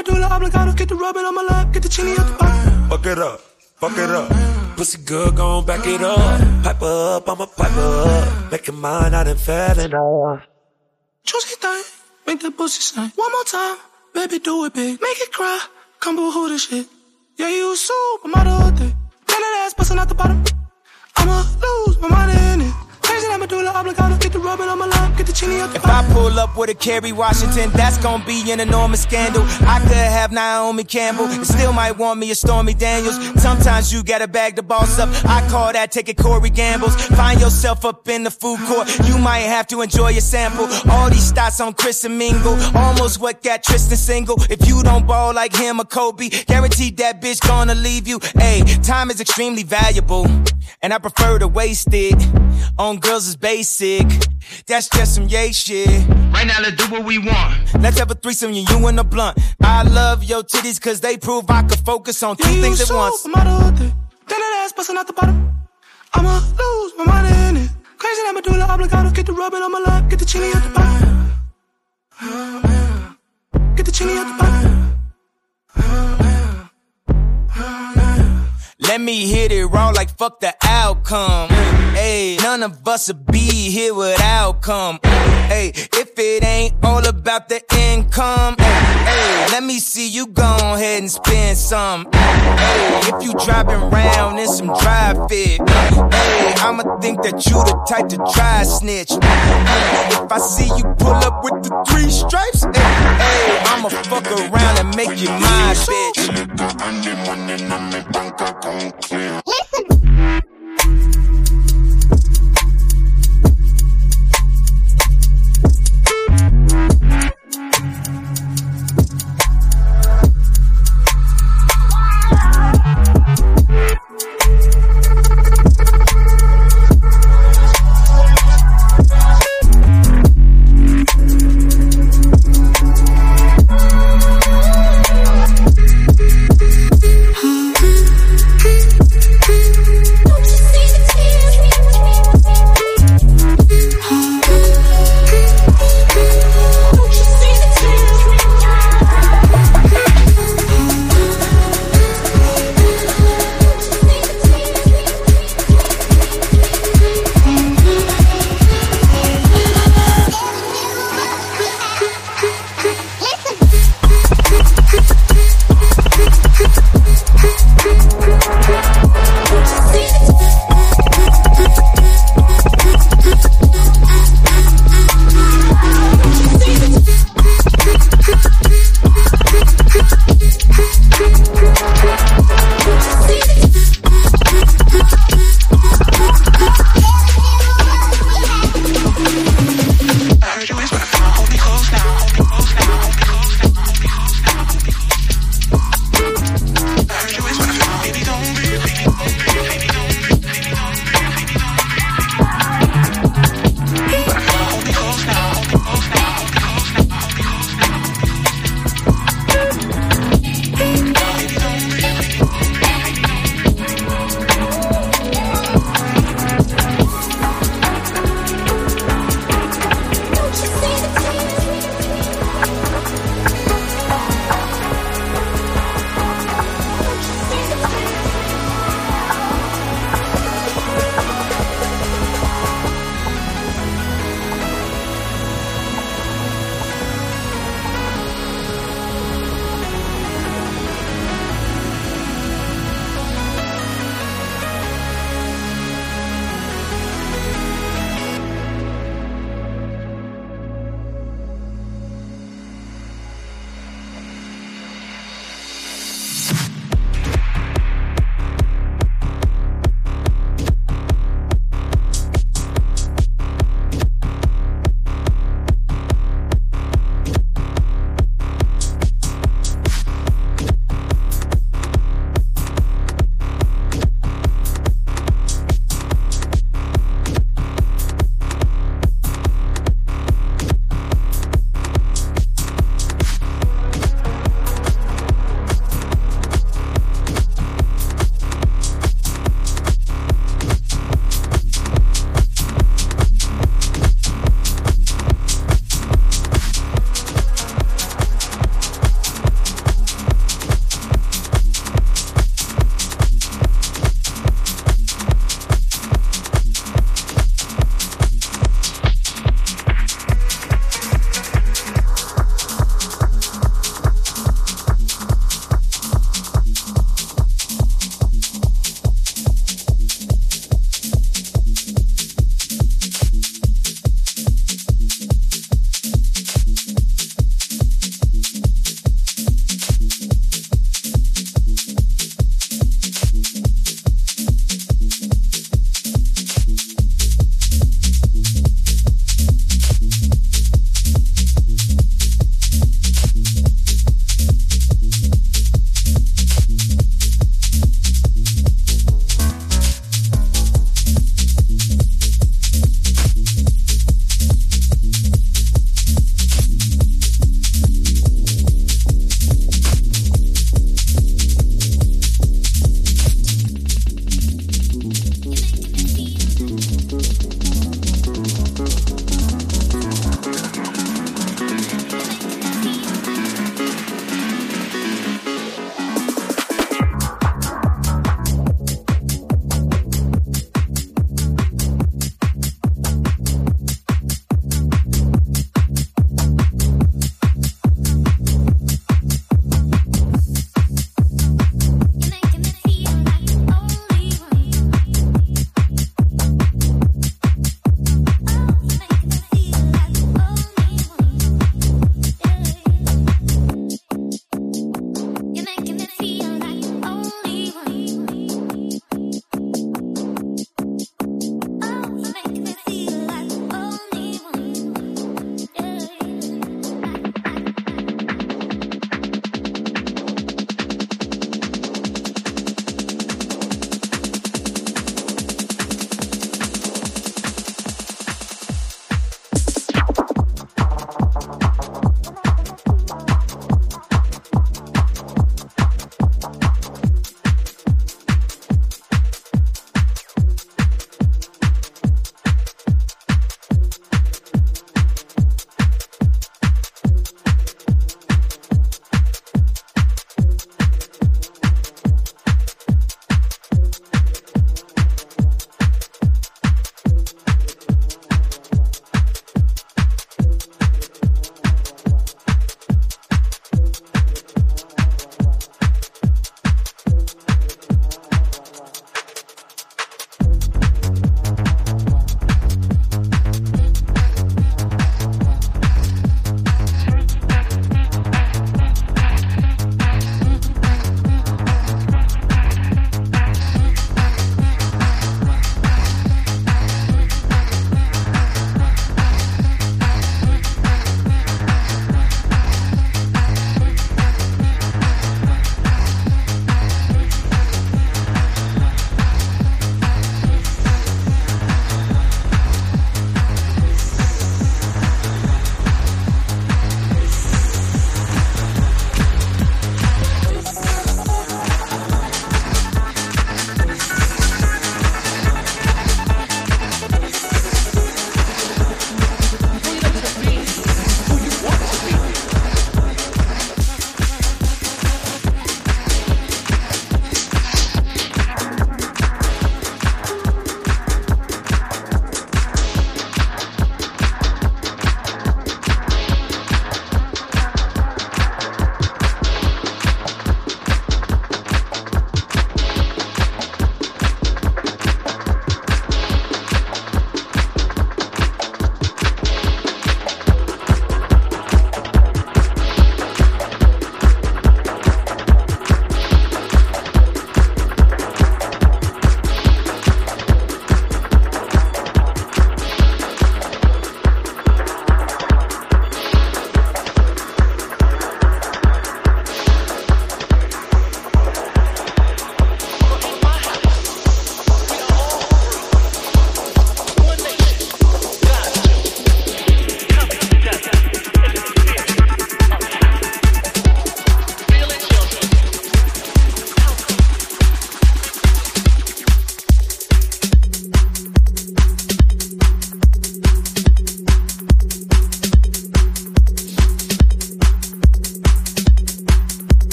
medulla oblongata. Get the rubbing on my lap, get the chini out the bottom. Fuck it up, fuck it up. Pussy good, gon' back it up. Pipe up, I'ma pipe up. Make it mine, I done fell in love. Juicy thing, make that pussy sing. One more time, baby, do it big. Make it cry, come boo this shit. Yeah, you a supermodel thing. Then that ass busting out the bottom. I'ma lose my mind in it. Crazy that medulla oblongata. Get the rubbing on my lap, get the chini out the If I pull up with a Kerry Washington, that's gonna be an enormous scandal. I could have Naomi Campbell, and still might want me a Stormy Daniels. Sometimes you gotta bag the boss up. I call that taking Corey Gambles. Find yourself up in the food court, you might have to enjoy a sample. All these stats on Chris and Mingle, almost what got Tristan single. If you don't ball like him or Kobe, guaranteed that bitch gonna leave you. Hey, time is extremely valuable, and I prefer to waste it on girls is basic. That's just some yay shit. Right now, let's do what we want. Let's have a threesome, you, you and a blunt. I love your titties cause they prove I could focus on two Yeah, things at once. supermodel thing. Then that ass busting out the bottom. I'ma lose my mind in it. Crazy that medulla oblongata. Get the rubbing on my lap, get the chini out the bottom. Get the chini out the bottom. Let me hit it raw like fuck the outcome. Hey, none of us would be here without come. Hey, if it ain't all about the income. Hey, let me see you go ahead and spend some. If you driving round in some dry fit. Hey, I'ma think that you the type to try snitch. If I see you pull up with the three stripes, hey, I'ma fuck around and make you my bitch.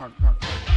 好吃好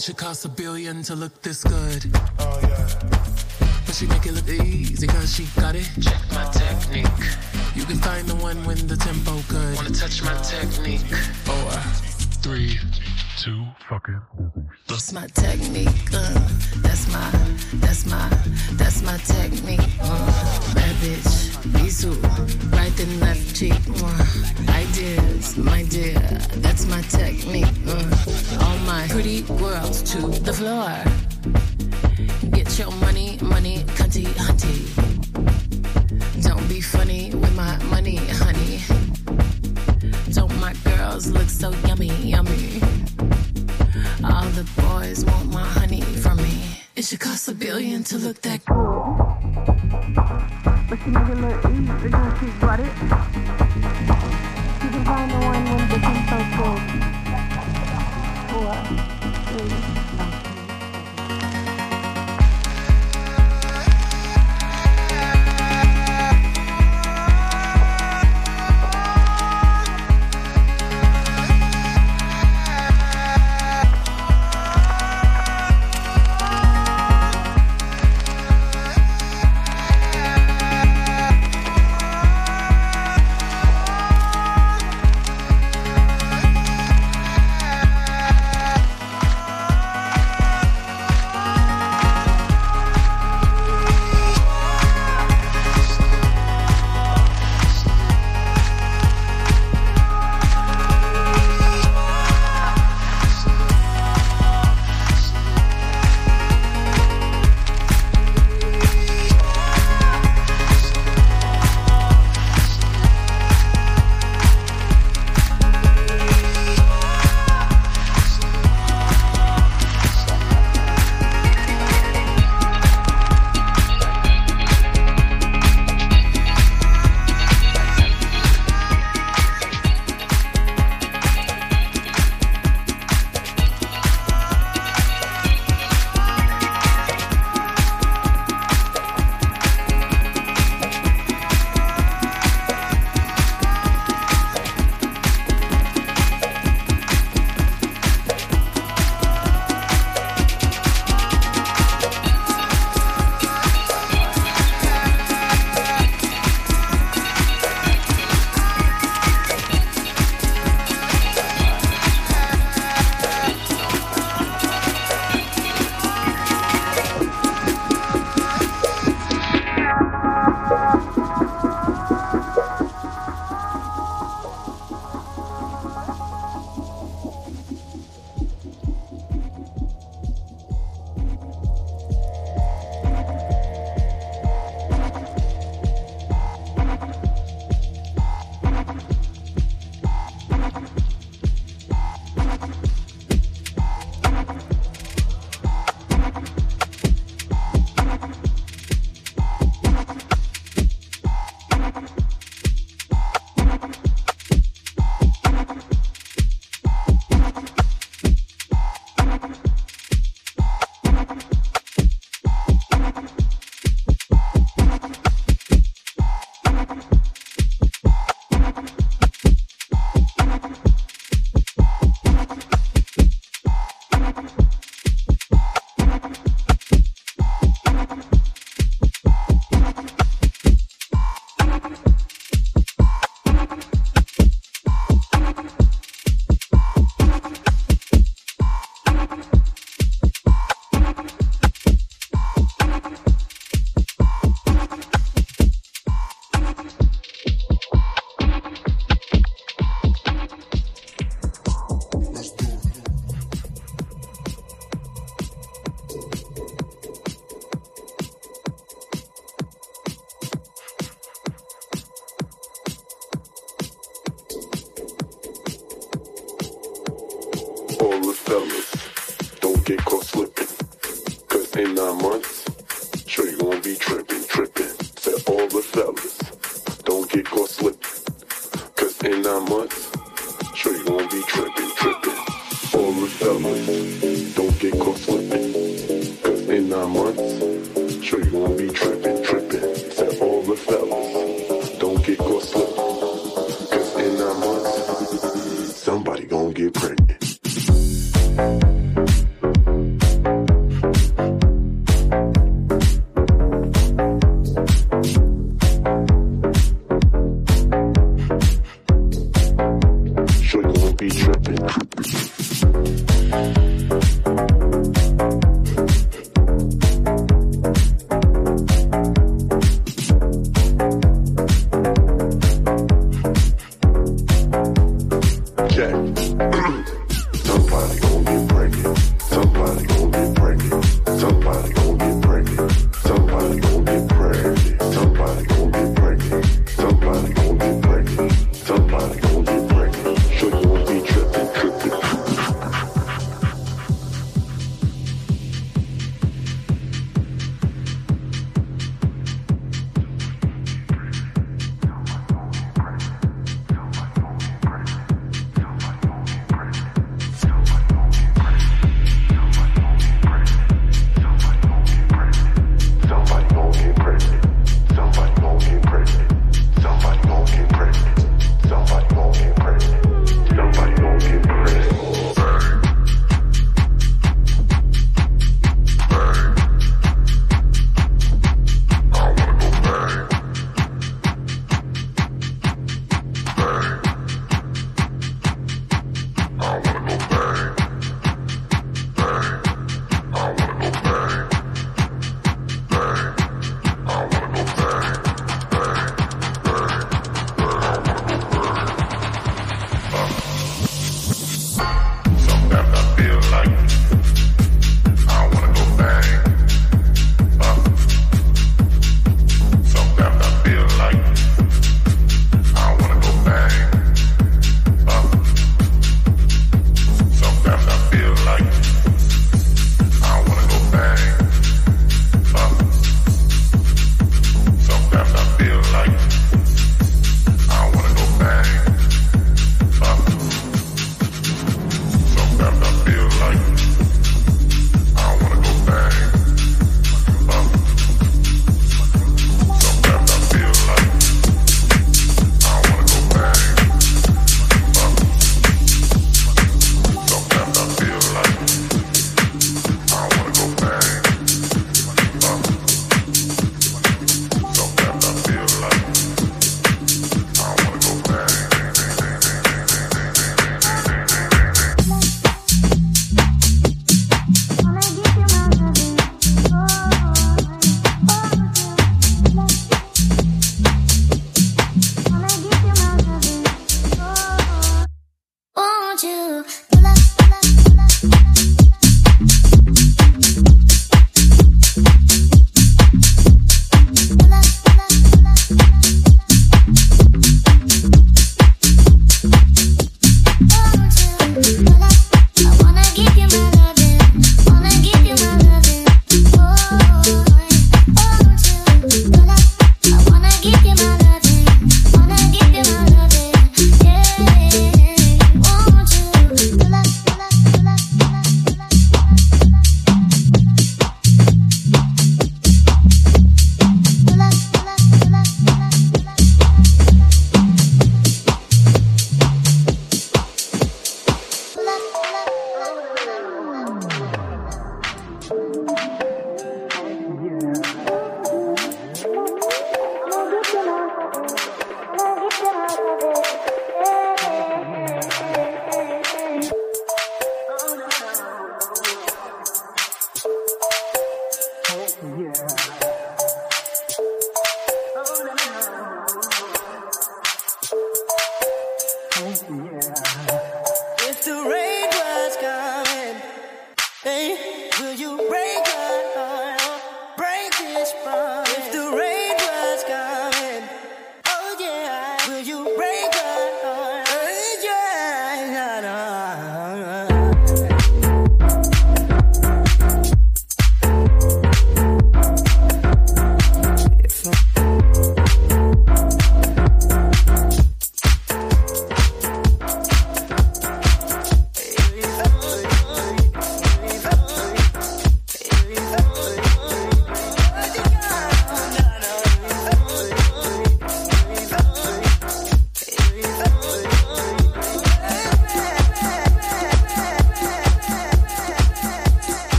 It should cost a billion to look this good. Oh, yeah. But she make it look easy cause she got it. Check my technique. You can find the one when the tempo good. Wanna touch my technique? Four, three, fucking. That's my technique. Uh, that's my, that's my, that's my technique. Uh, bad bitch, Bisou, right and left cheek. Uh, ideas, my dear, that's my technique. Uh, all my pretty girls to the floor. Get your money, money, cunty, hunty. Don't be funny with my money, honey. Don't my girls look so yummy, yummy? All the boys want my honey from me. It should cost a billion to look that cool. But she make it look easy because she got it. You can find the one when the tempo goes. Four, three,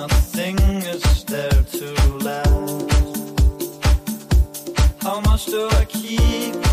Now just hold me fast.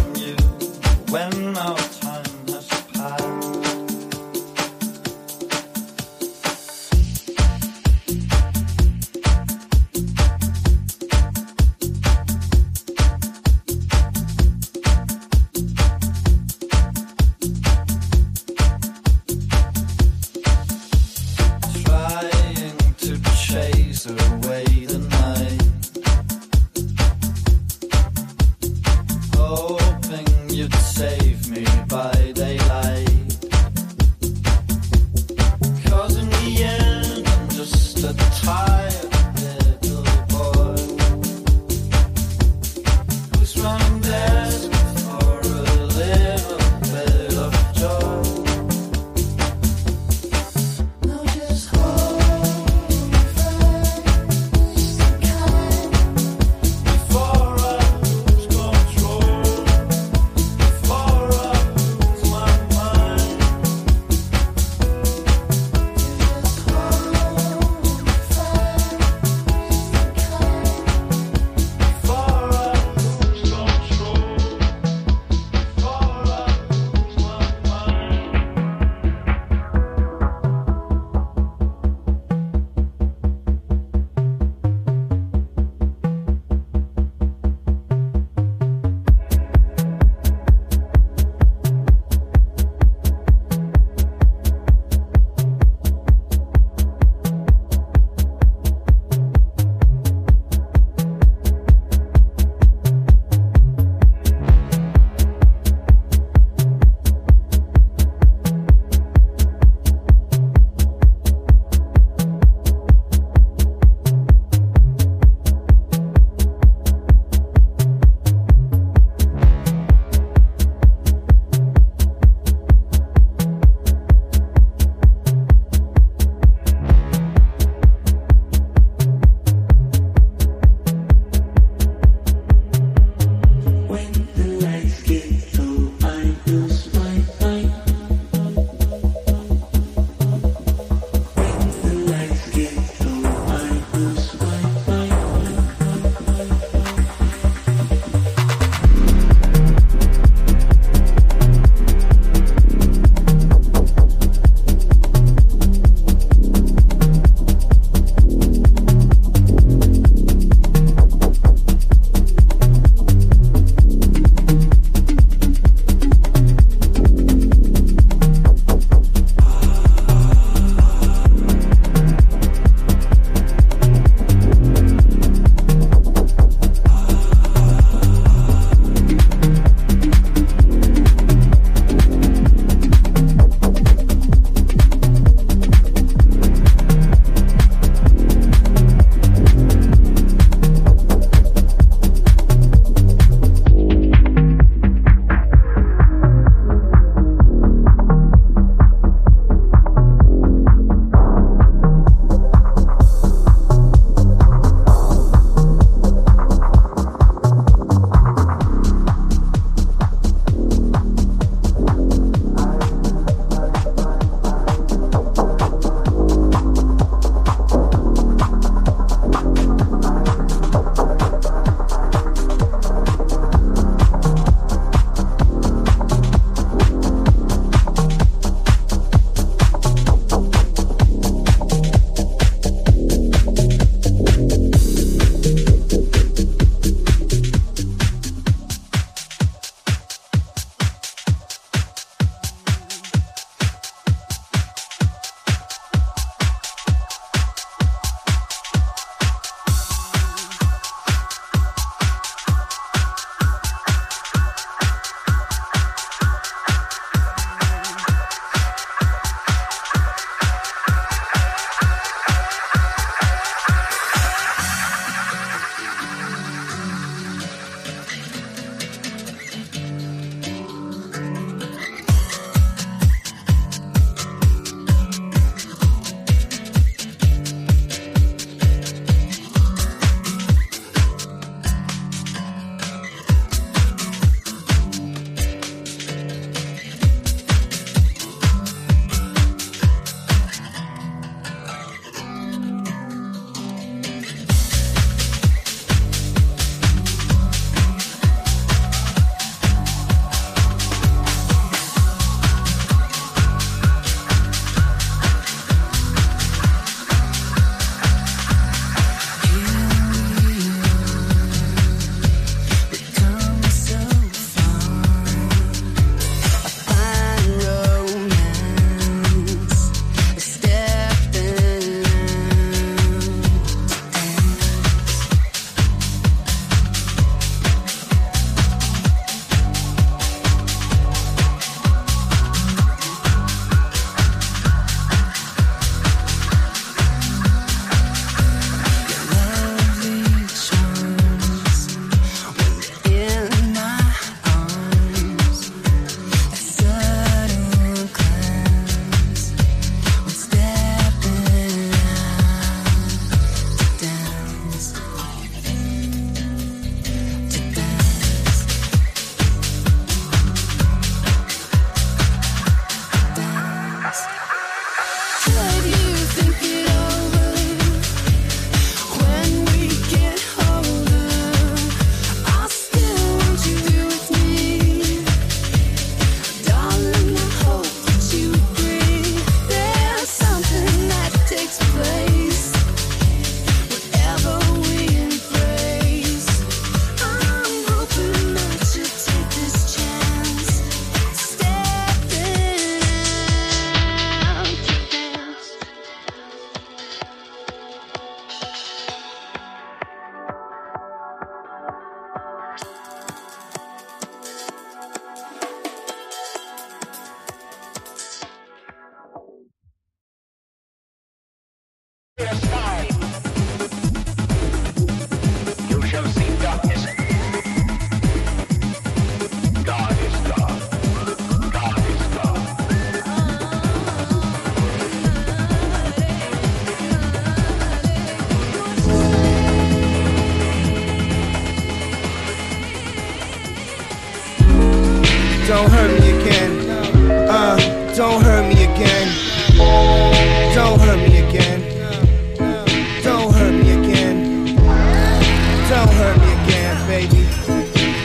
Baby.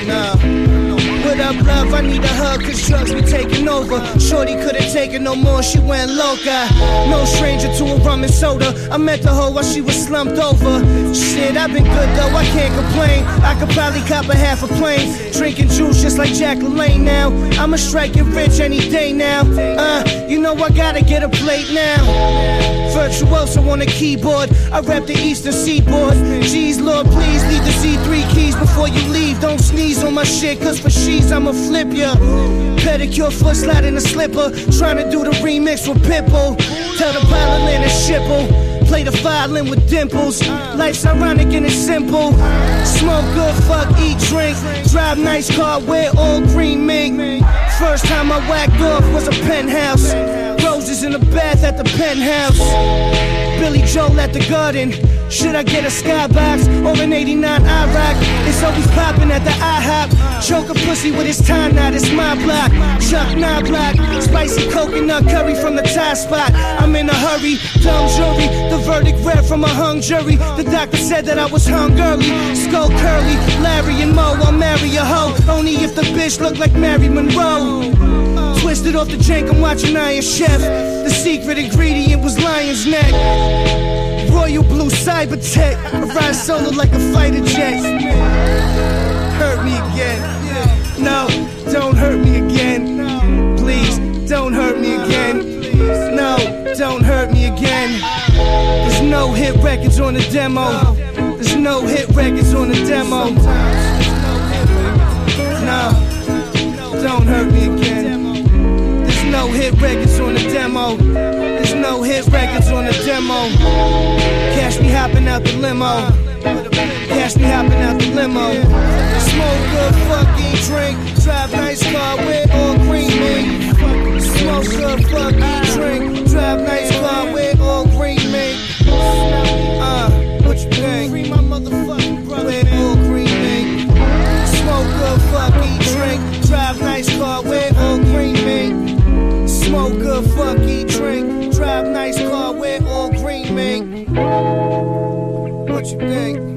No. What up, love? I need a hug, cause drugs be taking over. Shorty couldn't take it no more, she went loca. No stranger to a rum and soda. I met the hoe while she was slumped over. Shit, I've been good though, I can't complain. I could probably cop a half a plane. Drinking juice just like Jack LaLanne now. I'ma strike it rich any day now. Uh, you know I gotta get a plate now. Virtuoso on the keyboard. I rap the eastern seaboard. Jeez, Lord, please leave the Z3 keys before you leave. Don't sneeze on my shit, cause for she's I'ma flip ya. Pedicure, foot slide in a slipper. Trying to do the remix with Pitbull. Tell the land and shipple. Play the violin with dimples. Life's ironic and it's simple. Smoke good, fuck, eat, drink. Drive nice car, wear all green mink. First time I whacked off was a penthouse. Roses in the bath at the penthouse. Billy Joel at the garden. Should I get a skybox or an 89 IROC? It's always popping at the IHOP. Choke a pussy with his time knot, it's my block. Chuck nine block. Spicy coconut curry from the Thai spot. I'm in a hurry, dumb jury. The verdict read from a hung jury. The doctor said that I was hung early. Skull curly, Larry and Moe, I'll marry a hoe. Only if the bitch look like Mary Monroe. Twisted off the drink, I'm watching Iron Chef. The secret ingredient was lion's neck. Royal blue cyber tech. I ride solo like a fighter jet. Hurt me again. No, don't hurt me again. Please, don't hurt me again. No, don't hurt me again. There's no hit records on the demo. There's no hit records on the demo. No, don't hurt me again. Hit records on the demo. There's no hit records on the demo. Cash me hopping out the limo. Cash me hopping out the limo. Smoke good, fucking drink. Drive nice car with all green mink. Smoke good, fucking drink. Drive nice car with all green mink. Uh, what you think? Free my all green mink. Smoke good, fucking drink. Drive nice car with all green mink. Smoke good, fucking drink. Drive nice car with all green mink. What you think?